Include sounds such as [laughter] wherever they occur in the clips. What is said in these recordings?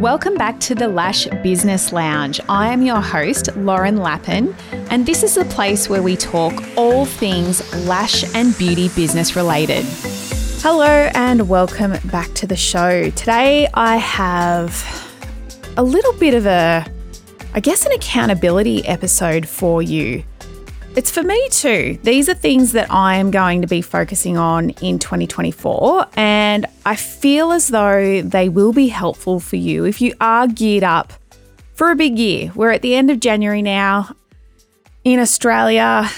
Welcome back to the Lash Business Lounge. I am your host, Lauren Lappin, and this is the place where we talk all things lash and beauty business related. Hello, and welcome back to the show. Today, I have a little bit of a, I guess, an accountability episode for you. It's for me too. These are things that I am going to be focusing on in 2024, and I feel as though they will be helpful for you if you are geared up for a big year. We're at the end of January now. In Australia,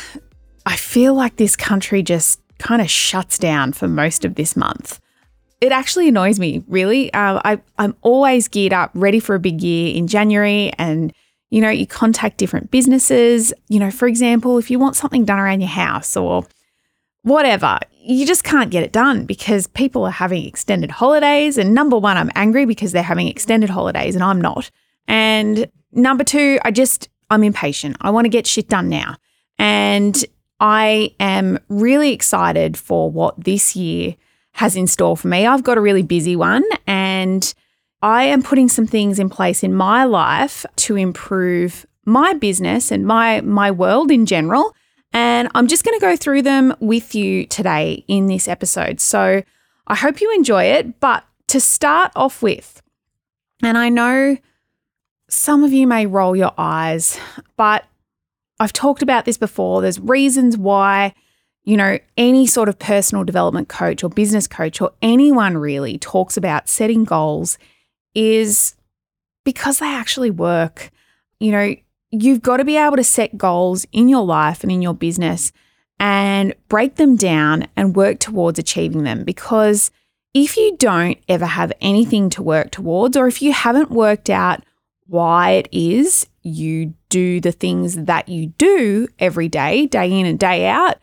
I feel like this country just kind of shuts down for most of this month. It actually annoys me, really. Uh, I, I'm always geared up, ready for a big year in January, and you know, you contact different businesses. You know, for example, if you want something done around your house or whatever, you just can't get it done because people are having extended holidays. And number one, I'm angry because they're having extended holidays and I'm not. And number two, I just, I'm impatient. I want to get shit done now. And I am really excited for what this year has in store for me. I've got a really busy one and I am putting some things in place in my life to improve my business and my my world in general. And I'm just going to go through them with you today in this episode. So I hope you enjoy it. But to start off with, and I know some of you may roll your eyes, but I've talked about this before. There's reasons why, you know, any sort of personal development coach or business coach or anyone really talks about setting goals is because they actually work. You know, you've got to be able to set goals in your life and in your business and break them down and work towards achieving them because if you don't ever have anything to work towards, or if you haven't worked out why it is you do the things that you do every day, day in and day out,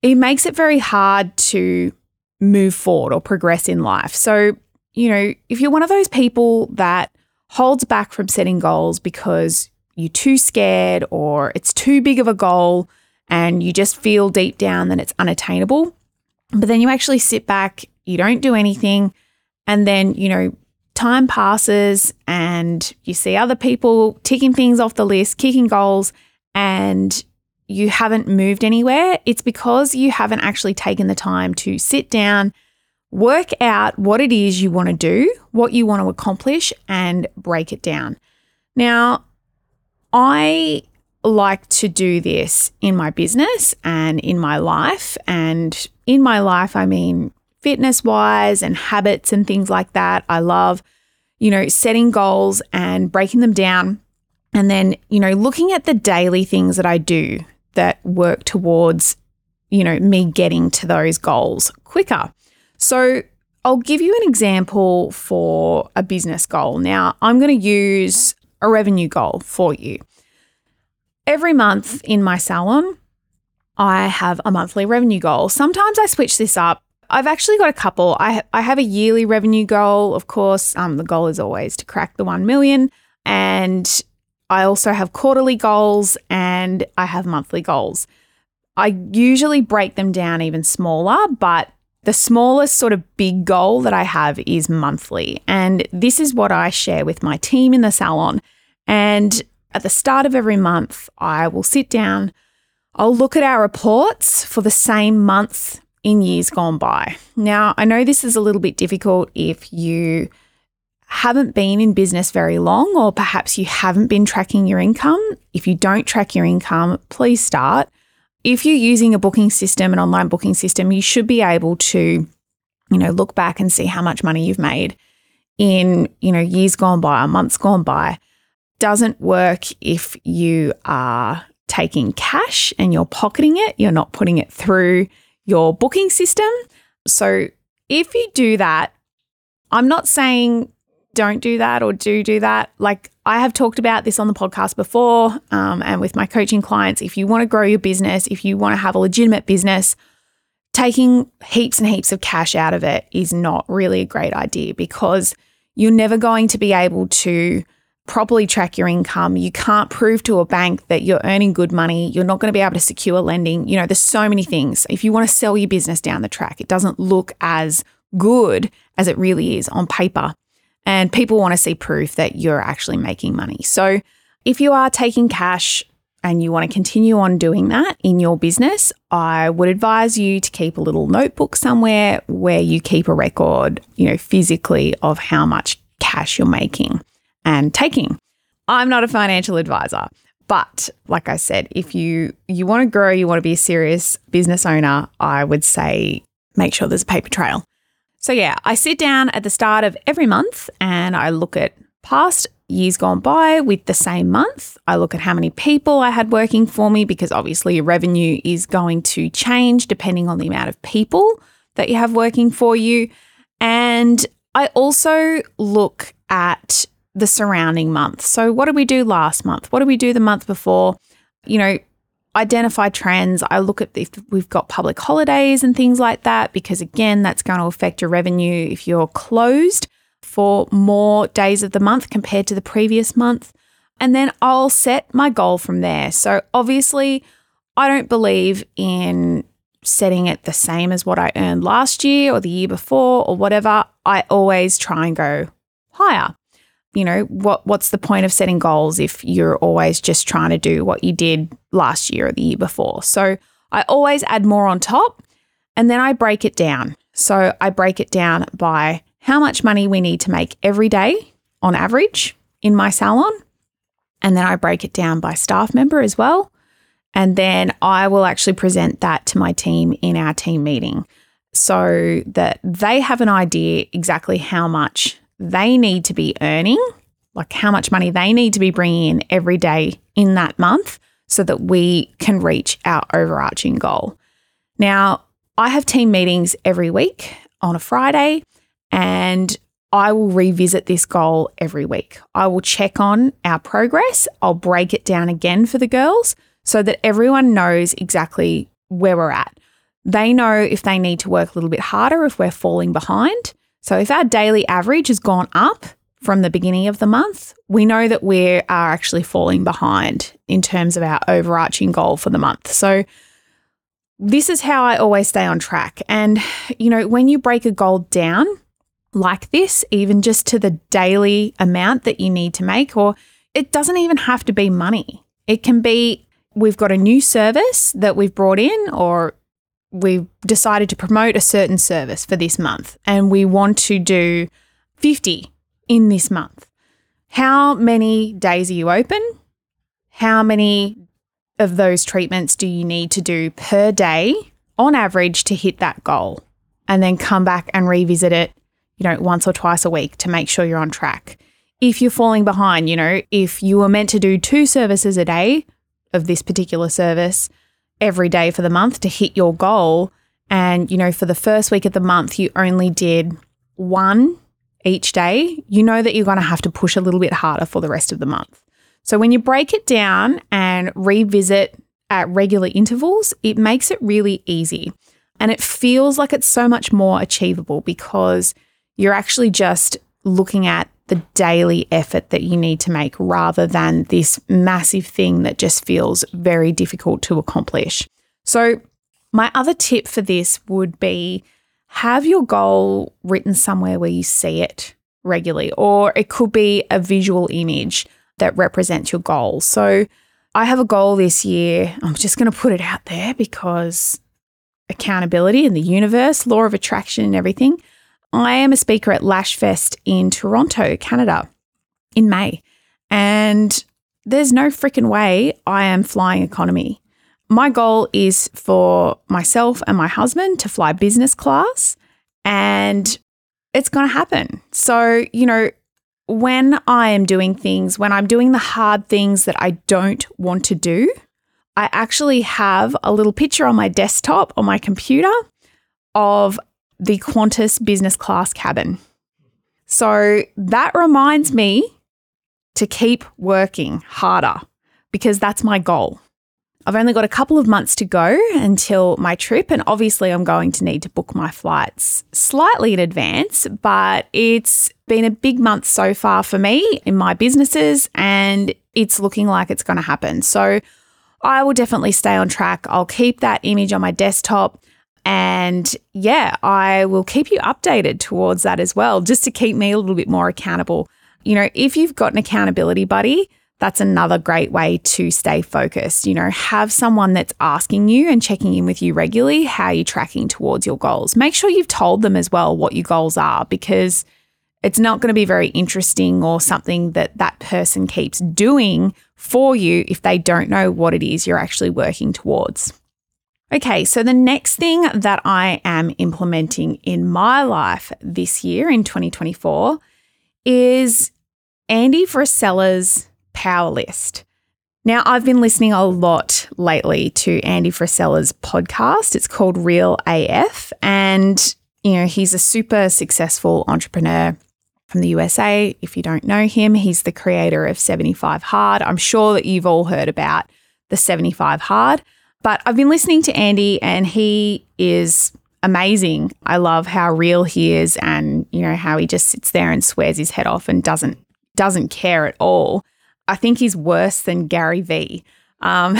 it makes it very hard to move forward or progress in life. So, you know, if you're one of those people that holds back from setting goals because you're too scared or it's too big of a goal and you just feel deep down that it's unattainable, but then you actually sit back, you don't do anything, and then, you know, time passes and you see other people ticking things off the list, kicking goals, and you haven't moved anywhere, it's because you haven't actually taken the time to sit down Work out what it is you want to do, what you want to accomplish, and break it down. Now, I like to do this in my business and in my life. And in my life, I mean fitness wise and habits and things like that. I love, you know, setting goals and breaking them down. And then, you know, looking at the daily things that I do that work towards, you know, me getting to those goals quicker. So I'll give you an example for a business goal. Now, I'm going to use a revenue goal for you. Every month in my salon, I have a monthly revenue goal. Sometimes I switch this up. I've actually got a couple. I, I have a yearly revenue goal. Of course, um, the goal is always to crack the 1 million. And I also have quarterly goals and I have monthly goals. I usually break them down even smaller, but the smallest sort of big goal that I have is monthly. And this is what I share with my team in the salon. And at the start of every month, I will sit down, I'll look at our reports for the same month in years gone by. Now, I know this is a little bit difficult if you haven't been in business very long, or perhaps you haven't been tracking your income. If you don't track your income, please start if you're using a booking system, an online booking system, you should be able to, you know, look back and see how much money you've made in, you know, years gone by or months gone by. Doesn't work if you are taking cash and you're pocketing it, you're not putting it through your booking system. So if you do that, I'm not saying don't do that or do do that. Like I have talked about this on the podcast before um, and with my coaching clients. If you want to grow your business, if you want to have a legitimate business, taking heaps and heaps of cash out of it is not really a great idea because you're never going to be able to properly track your income. You can't prove to a bank that you're earning good money. You're not going to be able to secure lending. You know, there's so many things. If you want to sell your business down the track, it doesn't look as good as it really is on paper. And people want to see proof that you're actually making money. So if you are taking cash and you want to continue on doing that in your business, I would advise you to keep a little notebook somewhere where you keep a record, you know, physically of how much cash you're making and taking. I'm not a financial advisor, but like I said, if you you want to grow, you want to be a serious business owner, I would say make sure there's a paper trail. So yeah, I sit down at the start of every month and I look at past years gone by with the same month. I look at how many people I had working for me because obviously your revenue is going to change depending on the amount of people that you have working for you. And I also look at the surrounding month. So, what did we do last month? What did we do the month before? You know, identify trends. I look at if we've got public holidays and things like that, because again, that's going to affect your revenue if you're closed for more days of the month compared to the previous month. And then I'll set my goal from there. So obviously, I don't believe in setting it the same as what I earned last year or the year before or whatever. I always try and go higher. You know, what what's the point of setting goals if you're always just trying to do what you did last year or the year before? So I always add more on top and then I break it down. So I break it down by how much money we need to make every day on average in my salon. And then I break it down by staff member as well. And then I will actually present that to my team in our team meeting so that they have an idea exactly how much they need to be earning, like how much money they need to be bringing in every day in that month so that we can reach our overarching goal. Now, I have team meetings every week on a Friday, and I will revisit this goal every week. I will check on our progress. I'll break it down again for the girls so that everyone knows exactly where we're at. They know if they need to work a little bit harder if we're falling behind. So if our daily average has gone up from the beginning of the month, we know that we are actually falling behind in terms of our overarching goal for the month. So this is how I always stay on track. And, you know, when you break a goal down like this, even just to the daily amount that you need to make, or it doesn't even have to be money, it can be we've got a new service that we've brought in, or we've decided to promote a certain service for this month and we want to do 50 in this month. How many days are you open? How many of those treatments do you need to do per day on average to hit that goal? And then come back and revisit it, you know, once or twice a week to make sure you're on track. If you're falling behind, you know, if you were meant to do two services a day of this particular service, every day for the month to hit your goal. And, you know, for the first week of the month, you only did one each day, you know that you're going to have to push a little bit harder for the rest of the month. So when you break it down and revisit at regular intervals, it makes it really easy. And it feels like it's so much more achievable because you're actually just looking at the daily effort that you need to make rather than this massive thing that just feels very difficult to accomplish. So, my other tip for this would be have your goal written somewhere where you see it regularly, or it could be a visual image that represents your goal. So, I have a goal this year. I'm just going to put it out there because accountability in the universe, law of attraction, and everything. I am a speaker at Lash Fest in Toronto, Canada in May. And there's no freaking way I am flying economy. My goal is for myself and my husband to fly business class, and it's going to happen. So, you know, when I am doing things, when I'm doing the hard things that I don't want to do, I actually have a little picture on my desktop on my computer of the Qantas business class cabin. So that reminds me to keep working harder because that's my goal. I've only got a couple of months to go until my trip, and obviously, I'm going to need to book my flights slightly in advance. But it's been a big month so far for me in my businesses, and it's looking like it's going to happen. So, I will definitely stay on track. I'll keep that image on my desktop And yeah, I will keep you updated towards that as well, just to keep me a little bit more accountable. You know, if you've got an accountability buddy, that's another great way to stay focused. You know, have someone that's asking you and checking in with you regularly how you're tracking towards your goals. Make sure you've told them as well what your goals are because it's not going to be very interesting or something that that person keeps doing for you if they don't know what it is you're actually working towards. Okay, so the next thing that I am implementing in my life this year in 2024 is Andy Frisella's Power List. Now, I've been listening a lot lately to Andy Frisella's podcast. It's called Real AF, and you know he's a super successful entrepreneur from the USA. If you don't know him, he's the creator of 75 Hard. I'm sure that you've all heard about the 75 Hard, but I've been listening to Andy and he is amazing. I love how real he is and you know how he just sits there and swears his head off and doesn't doesn't care at all. I think he's worse than Gary Vee. Um,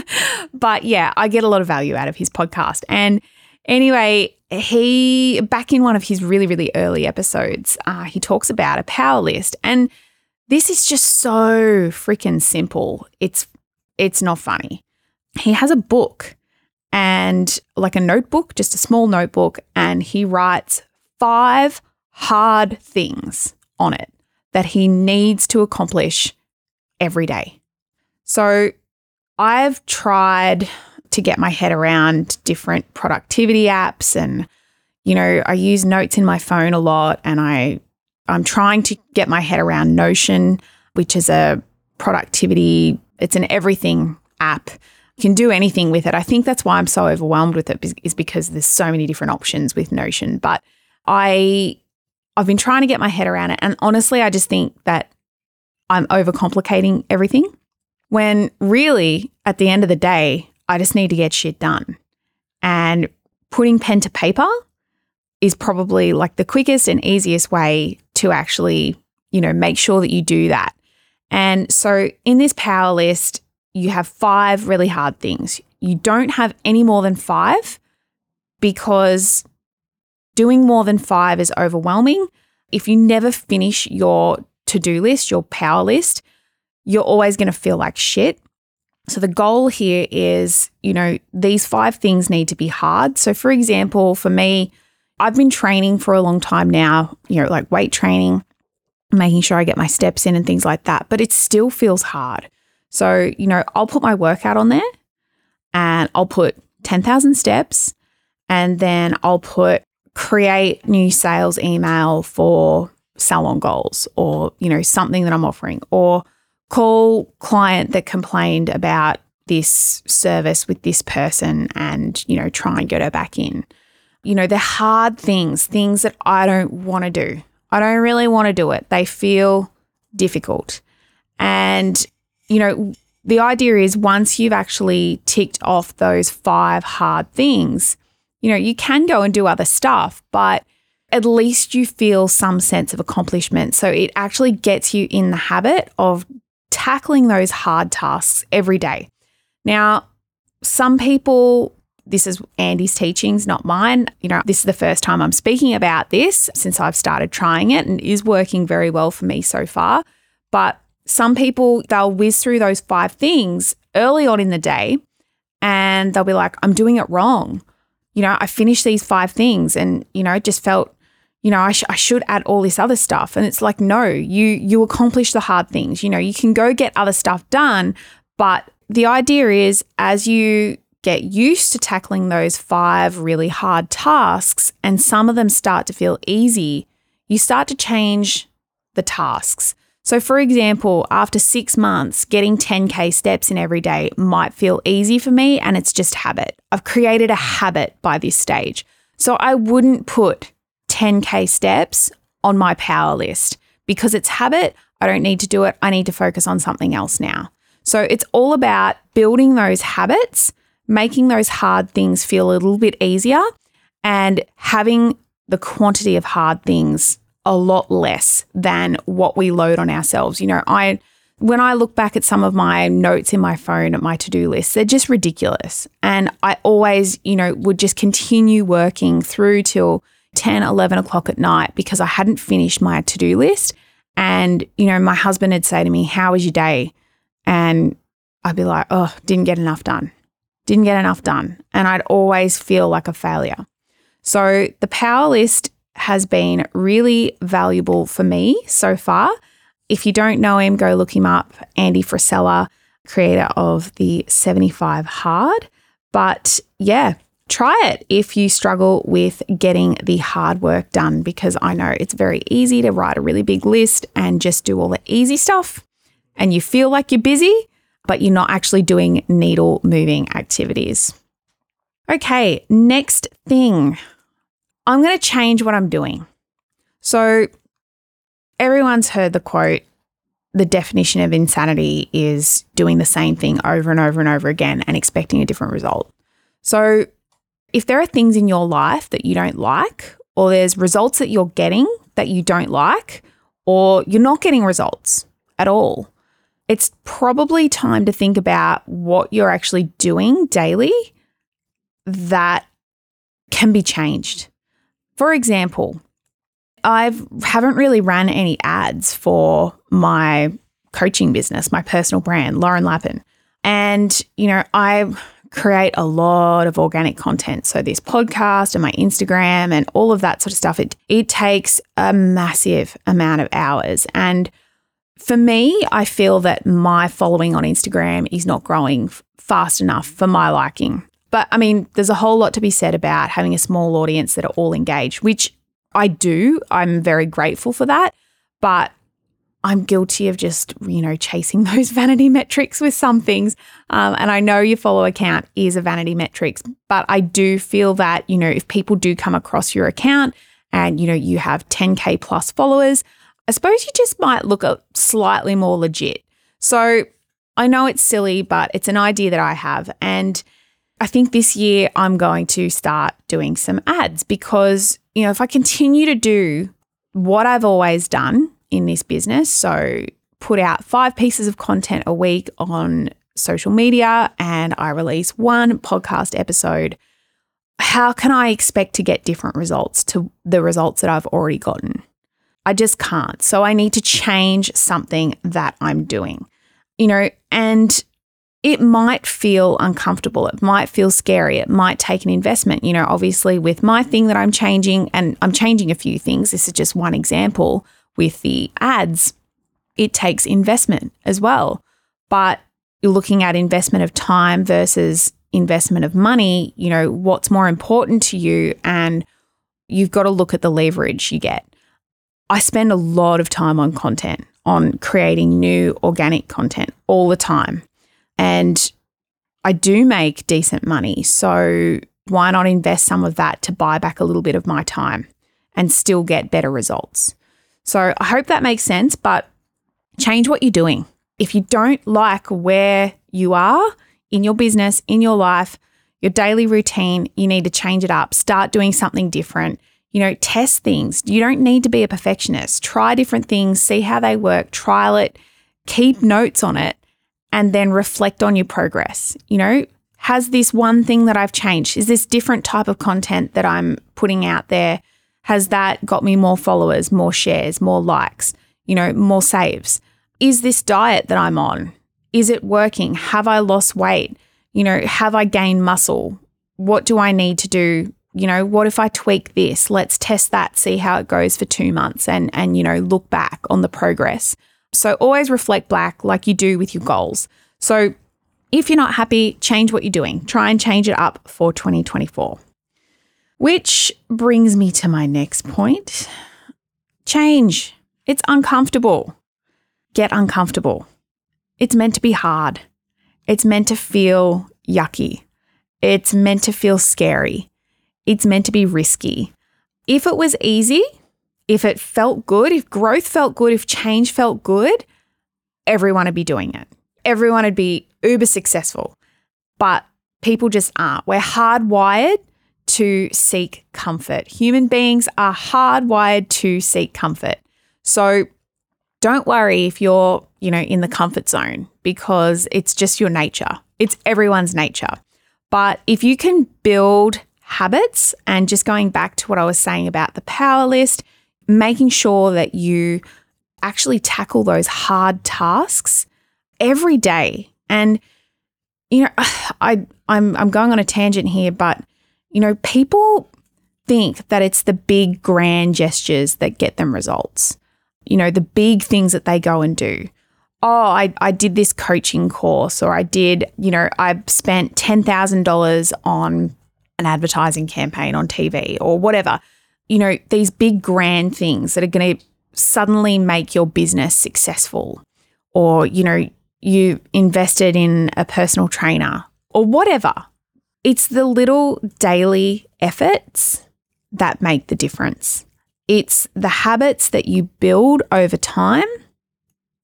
[laughs] but yeah, I get a lot of value out of his podcast. And anyway, he back in one of his really really early episodes uh, he talks about a power list and this is just so freaking simple it's it's not funny he has a book and like a notebook just a small notebook and he writes five hard things on it that he needs to accomplish every day so i've tried to get my head around different productivity apps and you know, I use notes in my phone a lot and I I'm trying to get my head around Notion, which is a productivity, it's an everything app. Can do anything with it. I think that's why I'm so overwhelmed with it is because there's so many different options with Notion, but I I've been trying to get my head around it and honestly, I just think that I'm overcomplicating everything when really at the end of the day, I just need to get shit done. And putting pen to paper is probably like the quickest and easiest way to actually, you know, make sure that you do that. And so in this power list, you have five really hard things. You don't have any more than five because doing more than five is overwhelming. If you never finish your to do list, your power list, you're always going to feel like shit. So the goal here is, you know, these five things need to be hard. So for example, for me, I've been training for a long time now, you know, like weight training, making sure I get my steps in and things like that, but it still feels hard. So, you know, I'll put my workout on there and I'll put 10,000 steps and then I'll put create new sales email for salon goals or, you know, something that I'm offering or call client that complained about this service with this person and, you know, try and get her back in. You know, they're hard things, things that I don't want to do. I don't really want to do it. They feel difficult. And, you know, the idea is once you've actually ticked off those five hard things, you know, you can go and do other stuff, but at least you feel some sense of accomplishment. So it actually gets you in the habit of tackling those hard tasks every day. Now, some people this is Andy's teachings, not mine. You know, this is the first time I'm speaking about this since I've started trying it and it is working very well for me so far. But some people, they'll whiz through those five things early on in the day and they'll be like, I'm doing it wrong. You know, I finished these five things and, you know, just felt, you know, I, sh- I should add all this other stuff. And it's like, no, you you accomplish the hard things. You know, you can go get other stuff done, but the idea is as you get used to tackling those five really hard tasks and some of them start to feel easy, you start to change the tasks. So, for example, after six months, getting 10K steps in every day might feel easy for me and it's just habit. I've created a habit by this stage. So, I wouldn't put 10K steps on my power list because it's habit. I don't need to do it. I need to focus on something else now. So, it's all about building those habits making those hard things feel a little bit easier and having the quantity of hard things a lot less than what we load on ourselves. You know, I when I look back at some of my notes in my phone at my to do list, they're just ridiculous. And I always, you know, would just continue working through till 10, 11 o'clock at night because I hadn't finished my to do list. And, you know, my husband would say to me, How was your day? And I'd be like, Oh, didn't get enough done. Didn't get enough done. And I'd always feel like a failure. So the power list has been really valuable for me so far. If you don't know him, go look him up. Andy Frisella, creator of the 75 Hard. But yeah, try it if you struggle with getting the hard work done because I know it's very easy to write a really big list and just do all the easy stuff. And you feel like you're busy, but you're not actually doing needle moving activities. Okay, next thing. I'm going to change what I'm doing. So, everyone's heard the quote the definition of insanity is doing the same thing over and over and over again and expecting a different result. So, if there are things in your life that you don't like, or there's results that you're getting that you don't like, or you're not getting results at all, it's probably time to think about what you're actually doing daily that can be changed. For example, I haven't really ran any ads for my coaching business, my personal brand, Lauren Lappin. And, you know, I create a lot of organic content. So this podcast and my Instagram and all of that sort of stuff, it it takes a massive amount of hours. And for me, I feel that my following on Instagram is not growing fast enough for my liking. But I mean, there's a whole lot to be said about having a small audience that are all engaged, which I do. I'm very grateful for that. But I'm guilty of just, you know, chasing [laughs] those vanity metrics with some things. Um, and I know your follow account is a vanity metrics, but I do feel that, you know, if people do come across your account and, you know, you have 10K plus followers, I suppose you just might look a slightly more legit. So I know it's silly, but it's an idea that I have. And I think this year I'm going to start doing some ads because, you know, if I continue to do what I've always done in this business, so put out five pieces of content a week on social media and I release one podcast episode, how can I expect to get different results to the results that I've already gotten? I just can't. So I need to change something that I'm doing, you know, and it might feel uncomfortable. It might feel scary. It might take an investment. You know, obviously, with my thing that I'm changing, and I'm changing a few things, this is just one example with the ads, it takes investment as well. But you're looking at investment of time versus investment of money. You know, what's more important to you? And you've got to look at the leverage you get. I spend a lot of time on content, on creating new organic content all the time. And I do make decent money. So why not invest some of that to buy back a little bit of my time and still get better results? So I hope that makes sense, but change what you're doing. If you don't like where you are in your business, in your life, your daily routine, you need to change it up. Start doing something different. You know, test things. You don't need to be a perfectionist. Try different things, see how they work, trial it, keep notes on it, and then reflect on your progress. You know, has this one thing that I've changed? Is this different type of content that I'm putting out there? Has that got me more followers, more shares, more likes, you know, more saves? Is this diet that I'm on? Is it working? Have I lost weight? You know, have I gained muscle? What do I need to do? You know, what if I tweak this? Let's test that, see how it goes for 2 months and and you know, look back on the progress. So always reflect back like you do with your goals. So if you're not happy, change what you're doing. Try and change it up for 2024. Which brings me to my next point change. It's uncomfortable. Get uncomfortable. It's meant to be hard. It's meant to feel yucky. It's meant to feel scary. It's meant to be risky. If it was easy, if it felt good, if growth felt good, if change felt good, everyone would be doing it. Everyone would be uber successful. But people just aren't. We're hardwired to seek comfort. Human beings are hardwired to seek comfort. So don't worry if you're you know, in the comfort zone because it's just your nature. It's everyone's nature. But if you can build habits and just going back to what I was saying about the power list, making sure that you actually tackle those hard tasks every day. And you know, [sighs] I I'm I'm going on a tangent here, but you know, people think that it's the big grand gestures that get them results. You know, the big things that they go and do oh, I, I did this coaching course, or I did, you know, I spent $10,000 on an advertising campaign on TV or whatever. You know, these big grand things that are going to suddenly make your business successful, or, you know, you invested in a personal trainer or whatever. It's the little daily efforts that make the difference. It's the habits that you build over time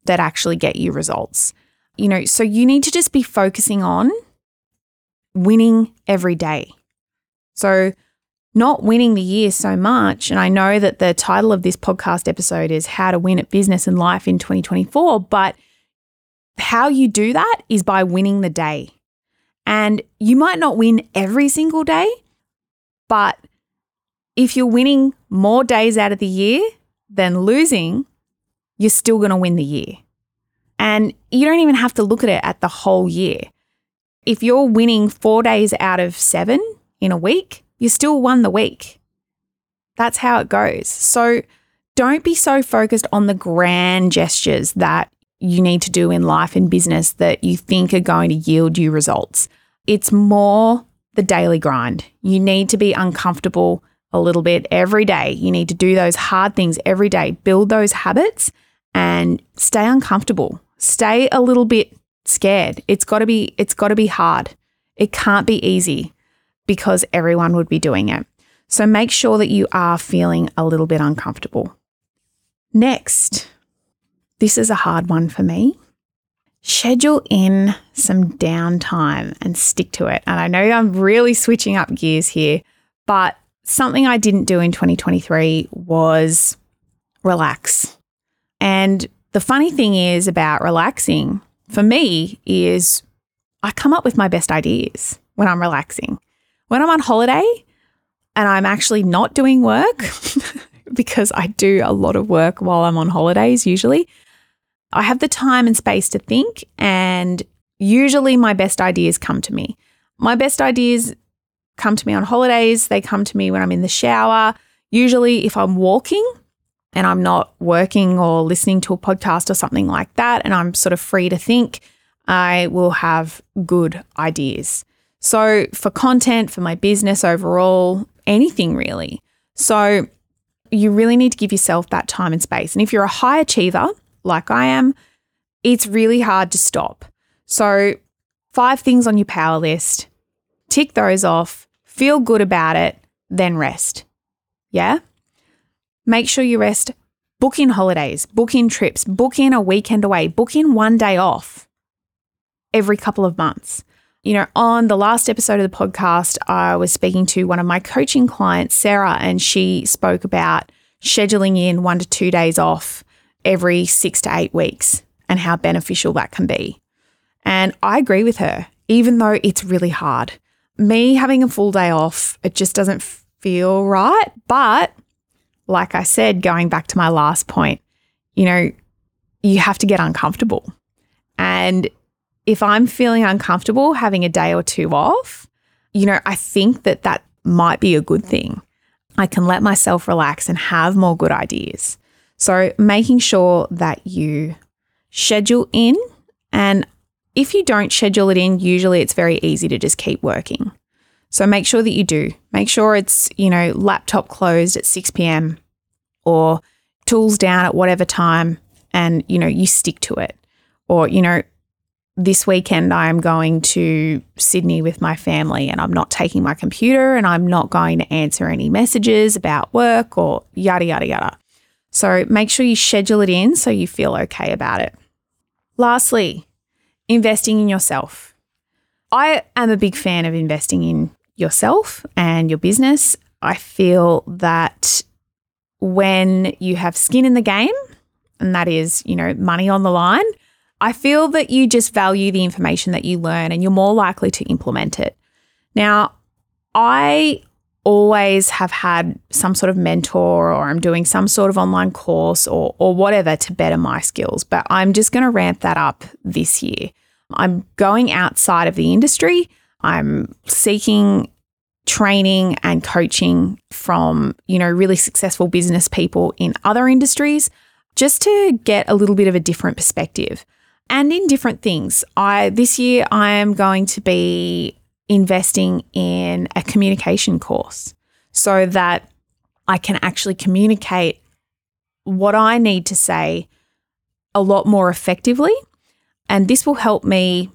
that actually get you results. You know, so you need to just be focusing on winning every day. So, not winning the year so much. And I know that the title of this podcast episode is How to Win at Business and Life in 2024, but how you do that is by winning the day. And you might not win every single day, but if you're winning more days out of the year than losing, you're still going to win the year. And you don't even have to look at it at the whole year. If you're winning four days out of seven in a week, you still won the week. That's how it goes. So don't be so focused on the grand gestures that you need to do in life and business that you think are going to yield you results. It's more the daily grind. You need to be uncomfortable a little bit every day. You need to do those hard things every day, build those habits and stay uncomfortable. Stay a little bit scared. It's got to be it's got to be hard. It can't be easy because everyone would be doing it. So make sure that you are feeling a little bit uncomfortable. Next, this is a hard one for me. Schedule in some downtime and stick to it. And I know I'm really switching up gears here, but something I didn't do in 2023 was relax. And the funny thing is about relaxing for me is I come up with my best ideas when I'm relaxing. When I'm on holiday and I'm actually not doing work, [laughs] because I do a lot of work while I'm on holidays usually, I have the time and space to think, and usually my best ideas come to me. My best ideas come to me on holidays, they come to me when I'm in the shower. Usually, if I'm walking, and I'm not working or listening to a podcast or something like that, and I'm sort of free to think, I will have good ideas. So, for content, for my business overall, anything really. So, you really need to give yourself that time and space. And if you're a high achiever, like I am, it's really hard to stop. So, five things on your power list, tick those off, feel good about it, then rest. Yeah? Make sure you rest. Book in holidays, book in trips, book in a weekend away, book in one day off every couple of months. You know, on the last episode of the podcast, I was speaking to one of my coaching clients, Sarah, and she spoke about scheduling in one to two days off every six to eight weeks and how beneficial that can be. And I agree with her, even though it's really hard. Me having a full day off, it just doesn't feel right. But like I said, going back to my last point, you know, you have to get uncomfortable. And if I'm feeling uncomfortable having a day or two off, you know, I think that that might be a good thing. I can let myself relax and have more good ideas. So, making sure that you schedule in, and if you don't schedule it in, usually it's very easy to just keep working. So make sure that you do. Make sure it's, you know, laptop closed at 6 p.m. or tools down at whatever time and, you know, you stick to it. Or, you know, this weekend I am going to Sydney with my family and I'm not taking my computer and I'm not going to answer any messages about work or yada, yada, yada. So make sure you schedule it in so you feel okay about it. Lastly, investing in yourself. I am a big fan of investing in yourself and your business. I feel that when you have skin in the game, and that is, you know, money on the line, I feel that you just value the information that you learn and you're more likely to implement it. Now, I always have had some sort of mentor or I'm doing some sort of online course or, or whatever to better my skills, but I'm just going to ramp that up this year. I'm going outside of the industry. I'm seeking training and coaching from, you know, really successful business people in other industries just to get a little bit of a different perspective and in different things. I this year I am going to be investing in a communication course so that I can actually communicate what I need to say a lot more effectively. And this will help me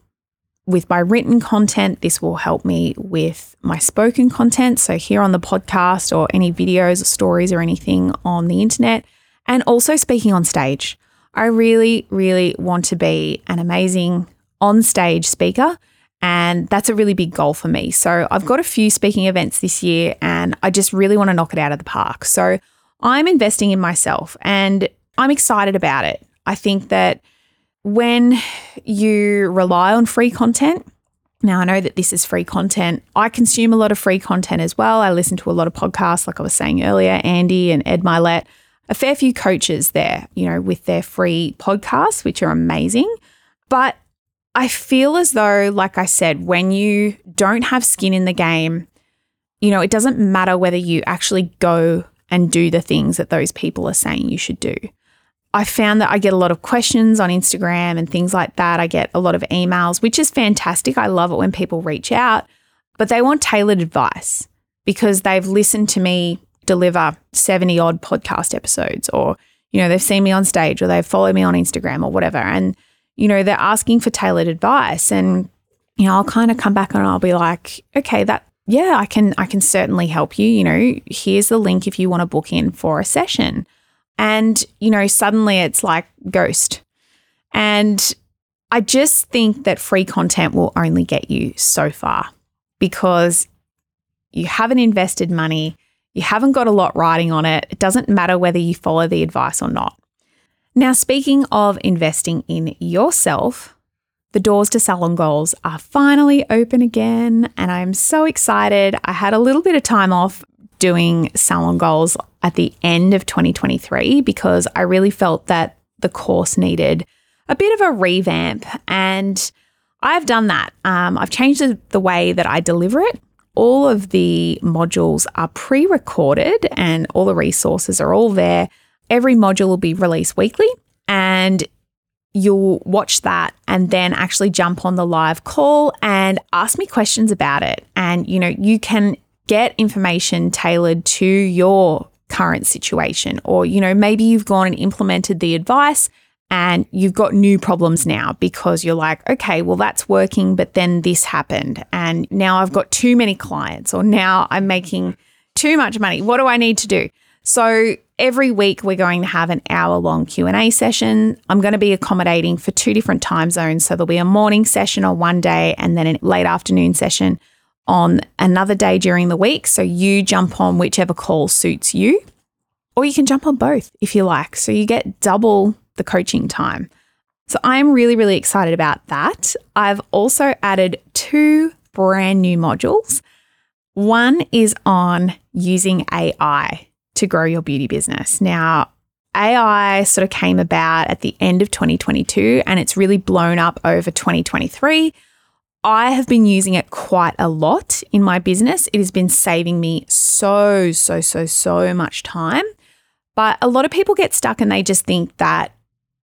with my written content. This will help me with my spoken content. So, here on the podcast, or any videos or stories or anything on the internet, and also speaking on stage. I really, really want to be an amazing on stage speaker and that's a really big goal for me. So I've got a few speaking events this year and I just really want to knock it out of the park. So I'm investing in myself and I'm excited about it. I think that when you rely on free content, now I know that this is free content. I consume a lot of free content as well. I listen to a lot of podcasts, like I was saying earlier, Andy and Ed Mylett, a fair few coaches there, you know, with their free podcasts, which are amazing. But I feel as though, like I said, when you don't have skin in the game, you know, it doesn't matter whether you actually go and do the things that those people are saying you should do. I found that I get a lot of questions on Instagram and things like that. I get a lot of emails, which is fantastic. I love it when people reach out, but they want tailored advice because they've listened to me deliver 70 odd podcast episodes or, you know, they've seen me on stage or they've followed me on Instagram or whatever. And you know, they're asking for tailored advice. And, you know, I'll kind of come back and I'll be like, okay, that, yeah, I can, I can certainly help you. You know, here's the link if you want to book in for a session. And, you know, suddenly it's like ghost. And I just think that free content will only get you so far because you haven't invested money, you haven't got a lot riding on it. It doesn't matter whether you follow the advice or not. Now, speaking of investing in yourself, the doors to Salon Goals are finally open again, and I'm so excited. I had a little bit of time off doing Salon Goals at the end of 2023 because I really felt that the course needed a bit of a revamp, and I've done that. Um, I've changed the, the way that I deliver it. All of the modules are pre recorded, and all the resources are all there every module will be released weekly and you'll watch that and then actually jump on the live call and ask me questions about it. And, you know, you can get information tailored to your current situation. Or, you know, maybe you've gone and implemented the advice and you've got new problems now because you're like, okay, well, that's working, but then this happened. And now I've got too many clients, or now I'm making too much money. What do I need to do? So every week we're going to have an hour long Q&A session. I'm going to be accommodating for two different time zones. So there'll be a morning session on one day and then a late afternoon session on another day during the week. So you jump on whichever call suits you. Or you can jump on both if you like. So you get double the coaching time. So I'm really, really excited about that. I've also added two brand new modules. One is on using AI to grow your beauty business. Now, AI sort of came about at the end of 2022 and it's really blown up over 2023. I have been using it quite a lot in my business. It has been saving me so, so, so, so much time. But a lot of people get stuck and they just think that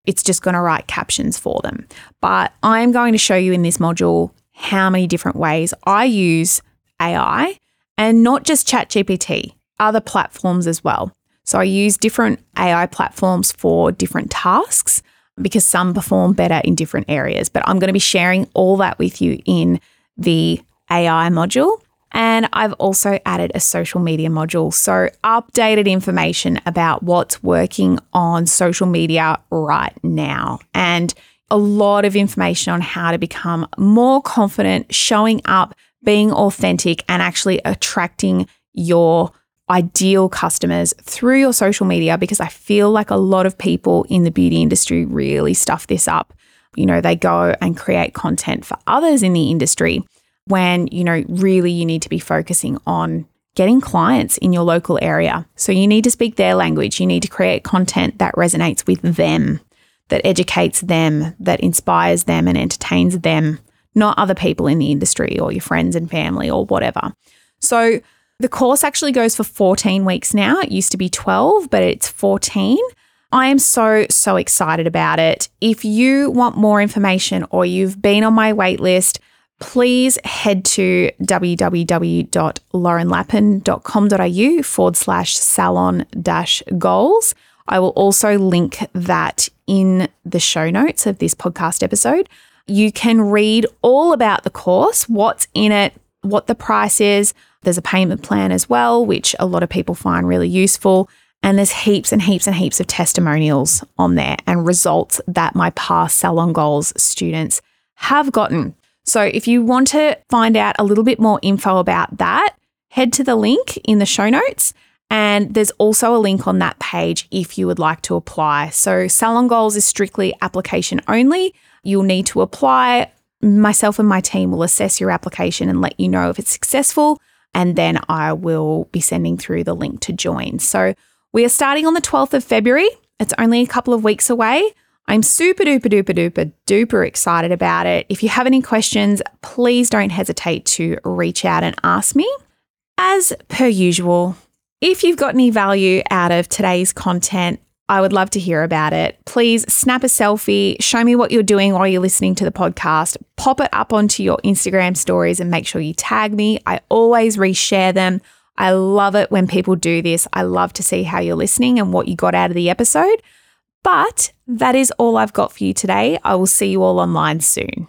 it's just going to write captions for them. But I'm going to show you in this module how many different ways I use AI and not just ChatGPT other platforms as well. So I use different AI platforms for different tasks because some perform better in different areas. But I'm going to be sharing all that with you in the AI module. And I've also added a social media module. So, updated information about what's working on social media right now. And a lot of information on how to become more confident, showing up, being authentic, and actually attracting your ideal customers through your social media because I feel like a lot of people in the beauty industry really stuff this up. you know, they go and create content for others in the industry when, you know, really you need to be focusing on getting clients in your local area. So you need to speak their language. You need to create content that resonates with them, that educates them, that inspires them and entertains them, not other people in the industry or your friends and family or whatever. So the course actually goes for 14 weeks now. It used to be 12, but it's 14. I am so, so excited about it. If you want more information or you've been on my waitlist, please head to www.laurenlappin.com.au forward slash salon dash goals. I will also link that in the show notes of this podcast episode. You can read all about the course, what's in it, what the price is. There's a payment plan as well, which a lot of people find really useful. And there's heaps and heaps and heaps of testimonials on there and results that my past Salon Goals students have gotten. So if you want to find out a little bit more info about that, head to the link in the show notes. And there's also a link on that page if you would like to apply. So Salon Goals is strictly application only. You'll need to apply. Myself and my team will assess your application and let you know if it's successful. And then I will be sending through the link to join. So we are starting on the 12th of February. It's only a couple of weeks away. I'm super duper duper duper duper excited about it. If you have any questions, please don't hesitate to reach out and ask me. As per usual, if you've got any value out of today's content, I would love to hear about it. Please snap a selfie, show me what you're doing while you're listening to the podcast, pop it up onto your Instagram stories and make sure you tag me. I always reshare them. I love it when people do this. I love to see how you're listening and what you got out of the episode. But that is all I've got for you today. I will see you all online soon.